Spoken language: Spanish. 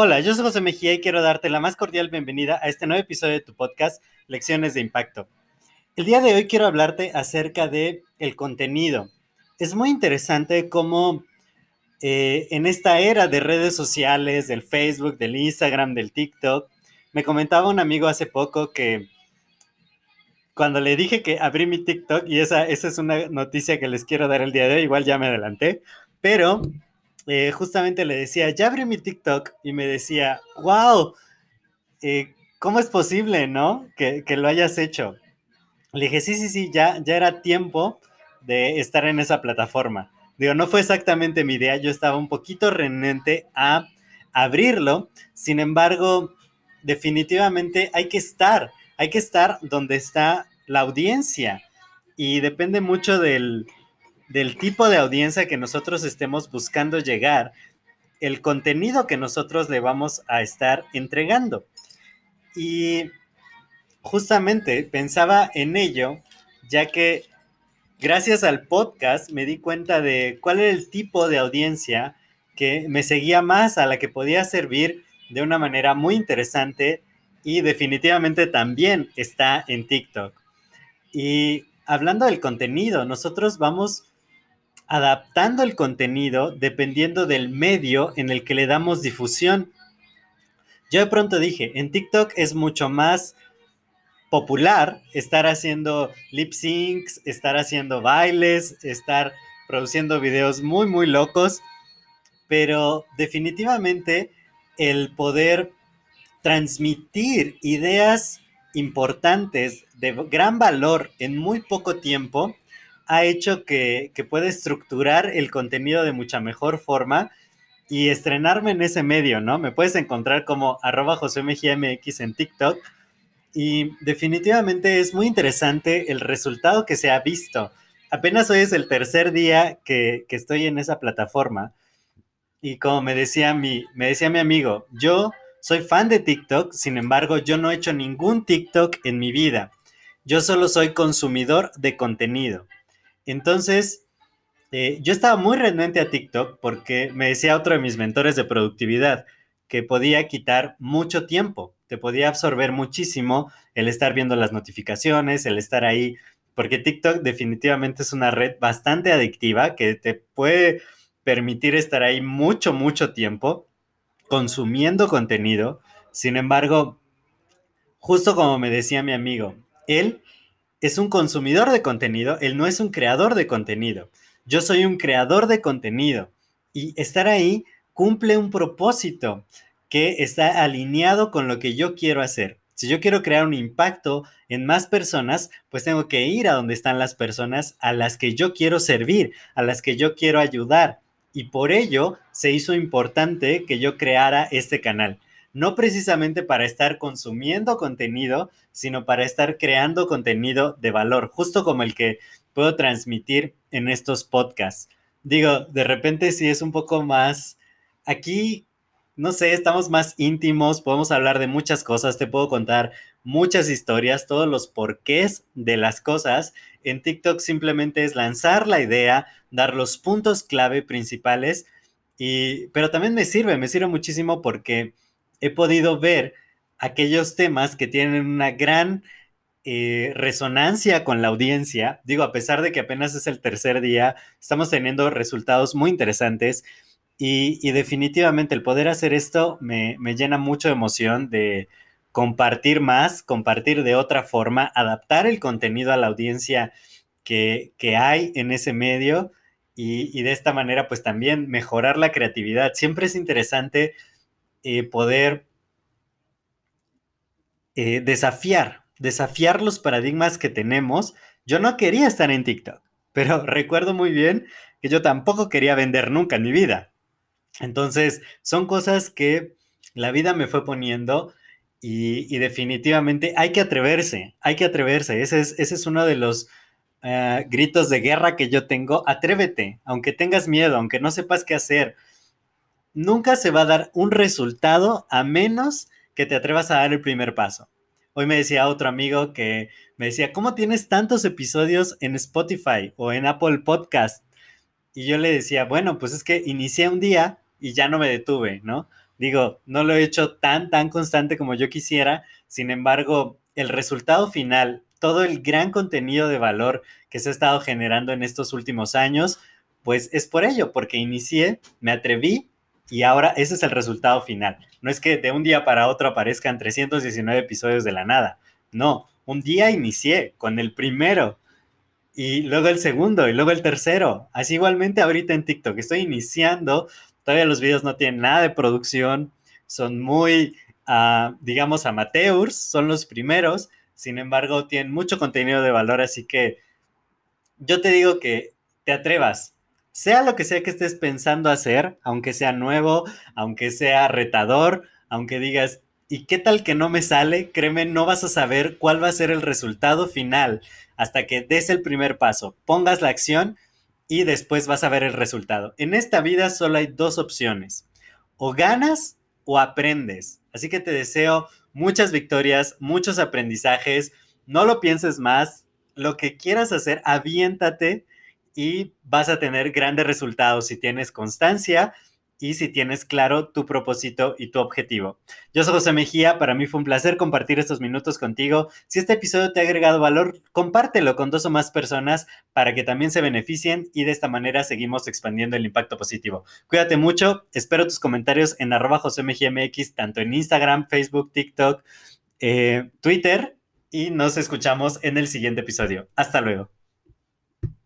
Hola, yo soy José Mejía y quiero darte la más cordial bienvenida a este nuevo episodio de tu podcast Lecciones de Impacto. El día de hoy quiero hablarte acerca de el contenido. Es muy interesante cómo eh, en esta era de redes sociales, del Facebook, del Instagram, del TikTok, me comentaba un amigo hace poco que cuando le dije que abrí mi TikTok, y esa, esa es una noticia que les quiero dar el día de hoy, igual ya me adelanté, pero eh, justamente le decía, ya abrí mi TikTok y me decía, wow, eh, ¿cómo es posible, no? Que, lo hayas hecho. Le dije, sí, sí, sí, ya, ya era tiempo de estar en esa plataforma. Digo, no fue exactamente mi idea, yo estaba un poquito renente a abrirlo, sin embargo, definitivamente hay que estar, hay que estar donde está la audiencia y depende mucho del, del tipo de audiencia que nosotros estemos buscando llegar, el contenido que nosotros le vamos a estar entregando. Y justamente pensaba en ello, ya que gracias al podcast me di cuenta de cuál era el tipo de audiencia que me seguía más, a la que podía servir de una manera muy interesante y definitivamente también está en TikTok. Y hablando del contenido, nosotros vamos adaptando el contenido dependiendo del medio en el que le damos difusión. Yo de pronto dije, en TikTok es mucho más popular estar haciendo lip syncs, estar haciendo bailes, estar produciendo videos muy, muy locos, pero definitivamente el poder transmitir ideas importantes de gran valor en muy poco tiempo ha hecho que, que pueda estructurar el contenido de mucha mejor forma y estrenarme en ese medio, ¿no? Me puedes encontral como arroba en TikTok y definitivamente es muy interesante el resultado que se ha visto. Apenas hoy es el tercer día que, que estoy en esa plataforma y como me decía, mi, me decía mi amigo, yo soy fan de TikTok, sin embargo yo no he hecho ningún TikTok en mi vida. Yo solo soy consumidor de contenido. Entonces, eh, yo estaba muy renuente a TikTok porque me decía otro de mis mentores de productividad que podía quitar mucho tiempo, te podía absorber muchísimo el estar viendo las notificaciones, el estar ahí, porque TikTok definitivamente es una red bastante adictiva que te puede permitir estar ahí mucho, mucho tiempo consumiendo contenido. Sin embargo, justo como me decía mi amigo, él es un consumidor de contenido, él no es un creador de contenido. Yo soy un creador de contenido y estar ahí cumple un propósito que está alineado con lo que yo quiero hacer. Si yo quiero crear un impacto en más personas, pues tengo que ir a donde están las personas a las que yo quiero servir, a las que yo quiero ayudar. Y por ello se hizo importante que yo creara este canal no precisamente para estar consumiendo contenido, sino para estar creando contenido de valor, justo como el que puedo transmitir en estos podcasts. Digo, de repente sí es un poco más, aquí, no sé, estamos más íntimos, podemos hablar de muchas cosas, te puedo contar muchas historias, todos los porqués de las cosas. En TikTok simplemente es lanzar la idea, dar los puntos clave principales, y, pero también me sirve, me sirve muchísimo porque he podido ver aquellos temas que tienen una gran eh, resonancia con la audiencia. Digo, a pesar de que apenas es el tercer día, estamos teniendo resultados muy interesantes y, definitivamente el poder hacer esto me, llena mucho de emoción de compartir más, compartir de otra forma, adaptar el contenido a la audiencia que, hay en ese medio y de esta manera pues también mejorar la creatividad. Siempre es interesante eh, poder eh, desafiar, desafiar los paradigmas que tenemos. Yo no quería estar en TikTok, pero recuerdo muy bien que yo tampoco quería vender nunca en mi vida. Entonces, son cosas que la vida me fue poniendo y, definitivamente hay que atreverse, hay que atreverse. Ese es, ese es uno de los eh, gritos de guerra que yo tengo. Atrévete, aunque tengas miedo, aunque no sepas qué hacer. Nunca se va a dar un resultado a menos que te atrevas a dar el primer paso. Hoy me decía otro amigo que me decía, ¿cómo tienes tantos episodios en Spotify o en Apple Podcast? Y yo le decía, bueno, pues es que inicié un día y ya no me detuve, ¿no? Digo, no lo he hecho tan, tan constante como yo quisiera, sin embargo, el resultado final, todo el gran contenido de valor que se ha estado generando en estos últimos años, pues es por ello, porque inicié, me atreví y ahora ese es el resultado final. No es que de un día para otro aparezcan 319 episodios de la nada, no, un día inicié con el primero y luego el segundo y luego el tercero. Así igualmente ahorita en TikTok. Estoy iniciando. Todavía los videos no tienen nada de producción, son muy, uh, digamos, amateurs, son los primeros, sin embargo, tienen mucho contenido de valor, así que yo te digo que te atrevas, sea lo que sea que estés pensando hacer, aunque sea nuevo, aunque sea retador, aunque digas, ¿y qué tal que no me sale? Créeme, no vas a saber cuál va a ser el resultado final hasta que des el primer paso, pongas la acción y después vas a ver el resultado. En esta vida solo hay dos opciones, o ganas o aprendes. Así que te deseo muchas victorias, muchos aprendizajes, no lo pienses más, lo que quieras hacer, aviéntate y vas a tener grandes resultados si tienes constancia y si tienes claro tu propósito y tu objetivo. Yo soy José Mejía, para mí fue un placer compartir estos minutos contigo. Si este episodio te ha agregado valor, compártelo con dos o más personas para que también se beneficien y de esta manera seguimos expandiendo el impacto positivo. Cuídate mucho, espero tus comentarios en arroba MX, tanto en Instagram, Facebook, TikTok, eh, Twitter y nos escuchamos en el siguiente episodio. Hasta luego.